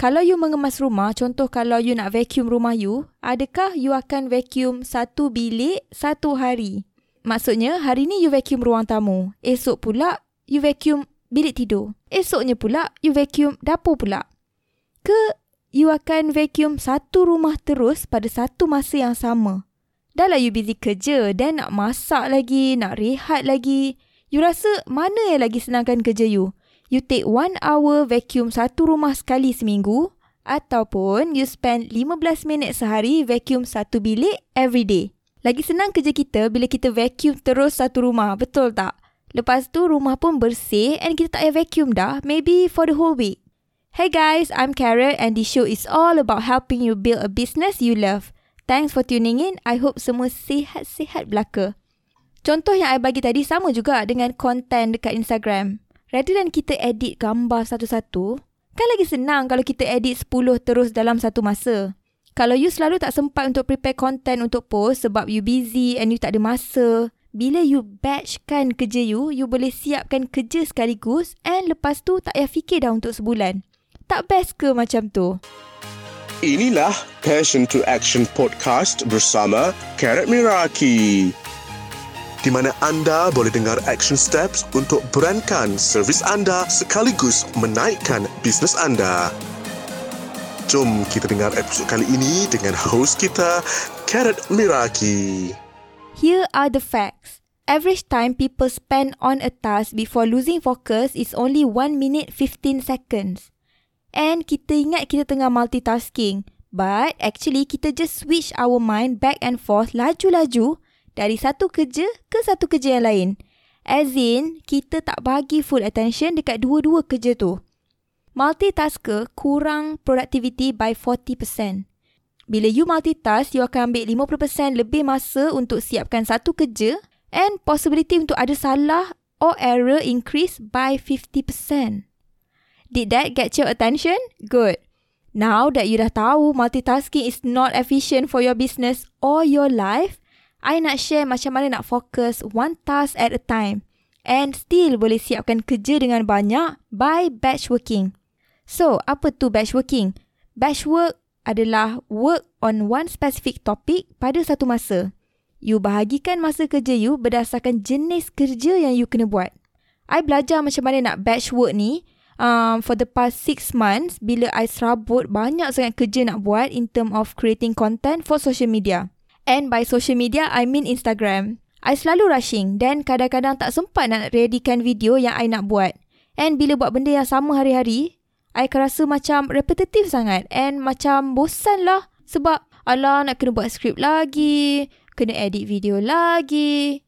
Kalau you mengemas rumah, contoh kalau you nak vacuum rumah you, adakah you akan vacuum satu bilik satu hari? Maksudnya, hari ni you vacuum ruang tamu. Esok pula, you vacuum bilik tidur. Esoknya pula, you vacuum dapur pula. Ke you akan vacuum satu rumah terus pada satu masa yang sama? Dah lah you busy kerja, dan nak masak lagi, nak rehat lagi. You rasa mana yang lagi senangkan kerja you? You take one hour vacuum satu rumah sekali seminggu ataupun you spend 15 minit sehari vacuum satu bilik every day. Lagi senang kerja kita bila kita vacuum terus satu rumah, betul tak? Lepas tu rumah pun bersih and kita tak payah vacuum dah, maybe for the whole week. Hey guys, I'm Carrot and this show is all about helping you build a business you love. Thanks for tuning in. I hope semua sihat-sihat belaka. Contoh yang I bagi tadi sama juga dengan konten dekat Instagram. Rather than kita edit gambar satu-satu, kan lagi senang kalau kita edit 10 terus dalam satu masa. Kalau you selalu tak sempat untuk prepare content untuk post sebab you busy and you tak ada masa, bila you batchkan kerja you, you boleh siapkan kerja sekaligus and lepas tu tak payah fikir dah untuk sebulan. Tak best ke macam tu? Inilah Passion to Action Podcast bersama Karat Miraki di mana anda boleh dengar action steps untuk berankan servis anda sekaligus menaikkan bisnes anda. Jom kita dengar episod kali ini dengan host kita, Karat Miraki. Here are the facts. Average time people spend on a task before losing focus is only 1 minute 15 seconds. And kita ingat kita tengah multitasking. But actually kita just switch our mind back and forth laju-laju dari satu kerja ke satu kerja yang lain. As in, kita tak bagi full attention dekat dua-dua kerja tu. Multitasker kurang productivity by 40%. Bila you multitask, you akan ambil 50% lebih masa untuk siapkan satu kerja and possibility untuk ada salah or error increase by 50%. Did that get your attention? Good. Now that you dah tahu multitasking is not efficient for your business or your life, I nak share macam mana nak fokus one task at a time and still boleh siapkan kerja dengan banyak by batch working. So, apa tu batch working? Batch work adalah work on one specific topic pada satu masa. You bahagikan masa kerja you berdasarkan jenis kerja yang you kena buat. I belajar macam mana nak batch work ni um, for the past six months bila I serabut banyak sangat kerja nak buat in term of creating content for social media. And by social media, I mean Instagram. I selalu rushing dan kadang-kadang tak sempat nak readykan video yang I nak buat. And bila buat benda yang sama hari-hari, I akan rasa macam repetitif sangat and macam bosan lah. Sebab alah nak kena buat skrip lagi, kena edit video lagi.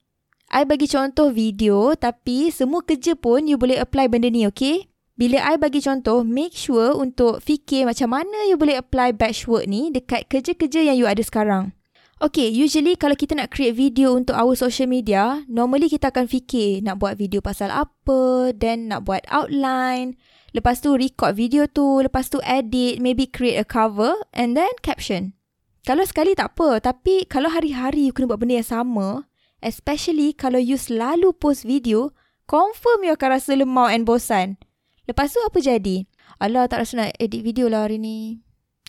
I bagi contoh video tapi semua kerja pun you boleh apply benda ni, okay? Bila I bagi contoh, make sure untuk fikir macam mana you boleh apply batch work ni dekat kerja-kerja yang you ada sekarang. Okay, usually kalau kita nak create video untuk our social media, normally kita akan fikir nak buat video pasal apa, then nak buat outline, lepas tu record video tu, lepas tu edit, maybe create a cover and then caption. Kalau sekali tak apa, tapi kalau hari-hari you kena buat benda yang sama, especially kalau you selalu post video, confirm you akan rasa lemau and bosan. Lepas tu apa jadi? Alah tak rasa nak edit video lah hari ni.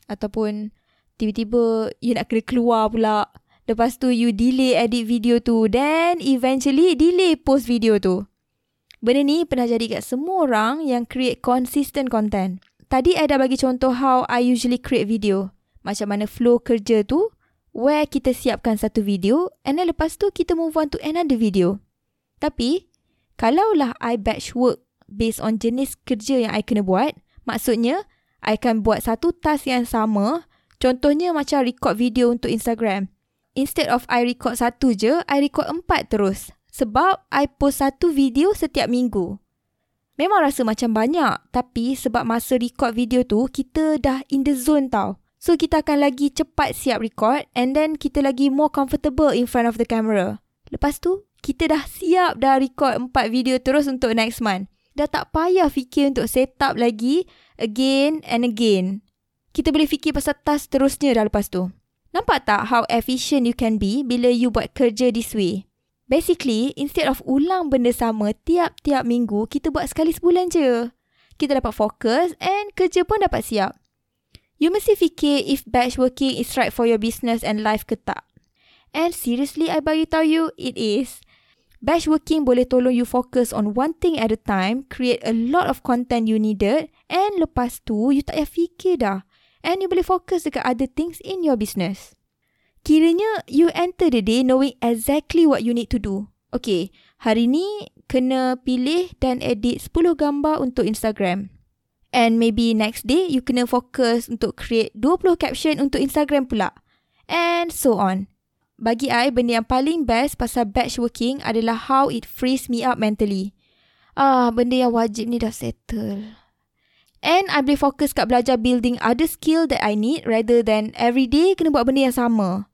Ataupun tiba-tiba you nak kena keluar pula. Lepas tu you delay edit video tu. Then eventually delay post video tu. Benda ni pernah jadi kat semua orang yang create consistent content. Tadi I dah bagi contoh how I usually create video. Macam mana flow kerja tu. Where kita siapkan satu video. And then lepas tu kita move on to another video. Tapi, kalaulah I batch work based on jenis kerja yang I kena buat. Maksudnya, I akan buat satu task yang sama Contohnya macam record video untuk Instagram. Instead of I record satu je, I record empat terus. Sebab I post satu video setiap minggu. Memang rasa macam banyak. Tapi sebab masa record video tu, kita dah in the zone tau. So kita akan lagi cepat siap record and then kita lagi more comfortable in front of the camera. Lepas tu, kita dah siap dah record empat video terus untuk next month. Dah tak payah fikir untuk set up lagi again and again kita boleh fikir pasal task terusnya dah lepas tu. Nampak tak how efficient you can be bila you buat kerja this way? Basically, instead of ulang benda sama tiap-tiap minggu, kita buat sekali sebulan je. Kita dapat fokus and kerja pun dapat siap. You mesti fikir if batch working is right for your business and life ke tak. And seriously, I bagi tahu you, it is. Batch working boleh tolong you focus on one thing at a time, create a lot of content you needed, and lepas tu, you tak payah fikir dah. And you boleh fokus dekat other things in your business. Kiranya, you enter the day knowing exactly what you need to do. Okay, hari ni kena pilih dan edit 10 gambar untuk Instagram. And maybe next day, you kena fokus untuk create 20 caption untuk Instagram pula. And so on. Bagi I, benda yang paling best pasal batch working adalah how it frees me up mentally. Ah, benda yang wajib ni dah settle. And I boleh fokus kat belajar building other skill that I need rather than every day kena buat benda yang sama.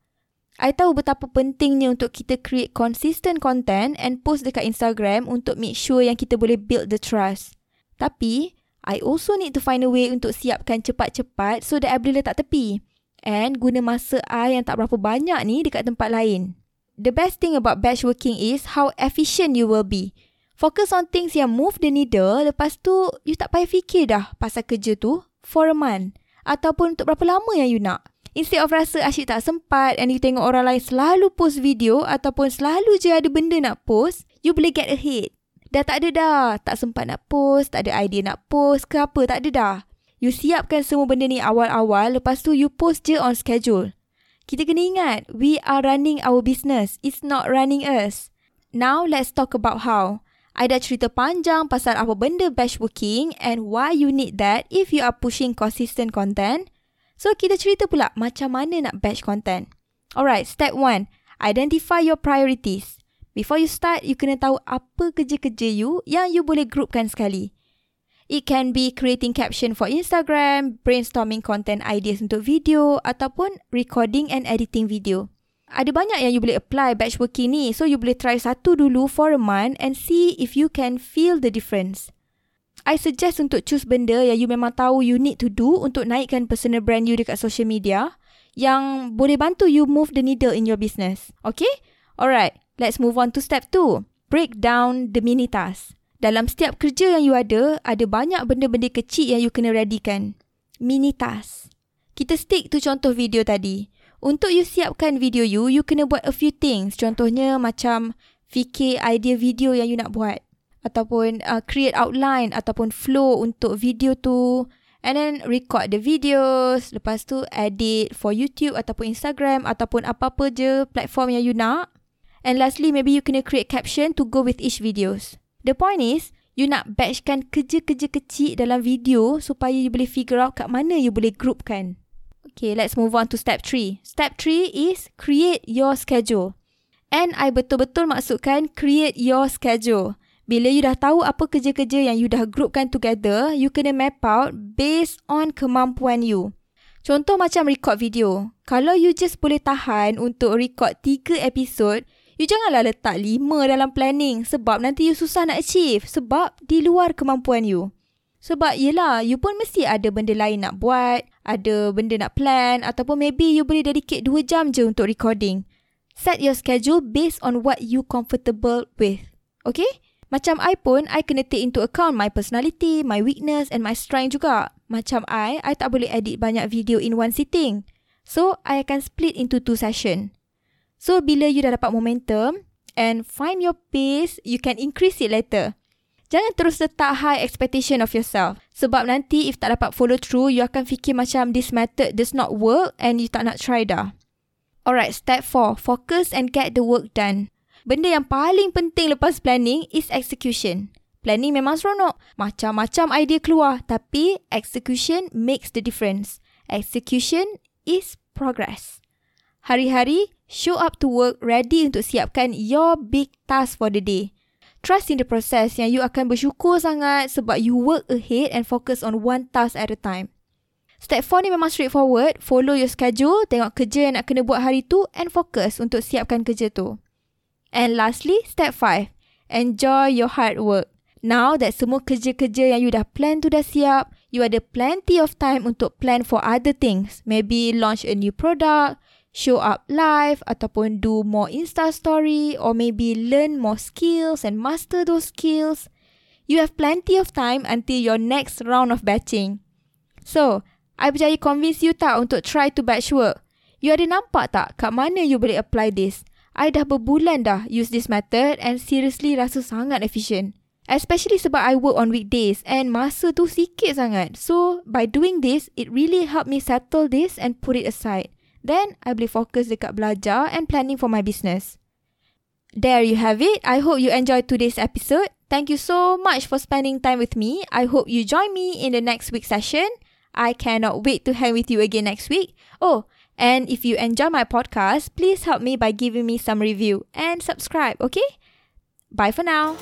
I tahu betapa pentingnya untuk kita create consistent content and post dekat Instagram untuk make sure yang kita boleh build the trust. Tapi, I also need to find a way untuk siapkan cepat-cepat so that I boleh letak tepi and guna masa I yang tak berapa banyak ni dekat tempat lain. The best thing about batch working is how efficient you will be. Focus on things yang move the needle, lepas tu you tak payah fikir dah pasal kerja tu for a month. Ataupun untuk berapa lama yang you nak. Instead of rasa asyik tak sempat and you tengok orang lain selalu post video ataupun selalu je ada benda nak post, you boleh get ahead. Dah tak ada dah. Tak sempat nak post, tak ada idea nak post ke apa, tak ada dah. You siapkan semua benda ni awal-awal, lepas tu you post je on schedule. Kita kena ingat, we are running our business. It's not running us. Now, let's talk about how. I dah cerita panjang pasal apa benda batch working and why you need that if you are pushing consistent content. So, kita cerita pula macam mana nak batch content. Alright, step one. Identify your priorities. Before you start, you kena tahu apa kerja-kerja you yang you boleh groupkan sekali. It can be creating caption for Instagram, brainstorming content ideas untuk video ataupun recording and editing video. Ada banyak yang you boleh apply batch working ni. So you boleh try satu dulu for a month and see if you can feel the difference. I suggest untuk choose benda yang you memang tahu you need to do untuk naikkan personal brand you dekat social media yang boleh bantu you move the needle in your business. Okay? Alright, let's move on to step 2. Break down the mini task. Dalam setiap kerja yang you ada, ada banyak benda-benda kecil yang you kena readykan. Mini task. Kita stick tu contoh video tadi. Untuk you siapkan video you, you kena buat a few things. Contohnya macam fikir idea video yang you nak buat. Ataupun uh, create outline ataupun flow untuk video tu. And then record the videos. Lepas tu edit for YouTube ataupun Instagram ataupun apa-apa je platform yang you nak. And lastly, maybe you kena create caption to go with each videos. The point is, you nak batchkan kerja-kerja kecil dalam video supaya you boleh figure out kat mana you boleh groupkan. Okay, let's move on to step 3. Step 3 is create your schedule. And I betul-betul maksudkan create your schedule. Bila you dah tahu apa kerja-kerja yang you dah groupkan together, you kena map out based on kemampuan you. Contoh macam record video. Kalau you just boleh tahan untuk record 3 episode, You janganlah letak lima dalam planning sebab nanti you susah nak achieve sebab di luar kemampuan you. Sebab yelah, you pun mesti ada benda lain nak buat, ada benda nak plan ataupun maybe you boleh dedicate dua jam je untuk recording. Set your schedule based on what you comfortable with. Okay? Macam I pun, I kena take into account my personality, my weakness and my strength juga. Macam I, I tak boleh edit banyak video in one sitting. So, I akan split into two session. So bila you dah dapat momentum and find your pace, you can increase it later. Jangan terus letak high expectation of yourself. Sebab nanti if tak dapat follow through, you akan fikir macam this method does not work and you tak nak try dah. Alright, step 4. Focus and get the work done. Benda yang paling penting lepas planning is execution. Planning memang seronok. Macam-macam idea keluar. Tapi execution makes the difference. Execution is progress. Hari-hari, show up to work ready untuk siapkan your big task for the day. Trust in the process yang you akan bersyukur sangat sebab you work ahead and focus on one task at a time. Step 4 ni memang straightforward. Follow your schedule, tengok kerja yang nak kena buat hari tu and focus untuk siapkan kerja tu. And lastly, step 5. Enjoy your hard work. Now that semua kerja-kerja yang you dah plan tu dah siap, you ada plenty of time untuk plan for other things. Maybe launch a new product, show up live ataupun do more Insta story or maybe learn more skills and master those skills. You have plenty of time until your next round of batching. So, I berjaya convince you tak untuk try to batch work? You ada nampak tak kat mana you boleh apply this? I dah berbulan dah use this method and seriously rasa sangat efficient. Especially sebab I work on weekdays and masa tu sikit sangat. So, by doing this, it really helped me settle this and put it aside. Then, I boleh fokus dekat belajar and planning for my business. There you have it. I hope you enjoyed today's episode. Thank you so much for spending time with me. I hope you join me in the next week session. I cannot wait to hang with you again next week. Oh, and if you enjoy my podcast, please help me by giving me some review and subscribe, okay? Bye for now.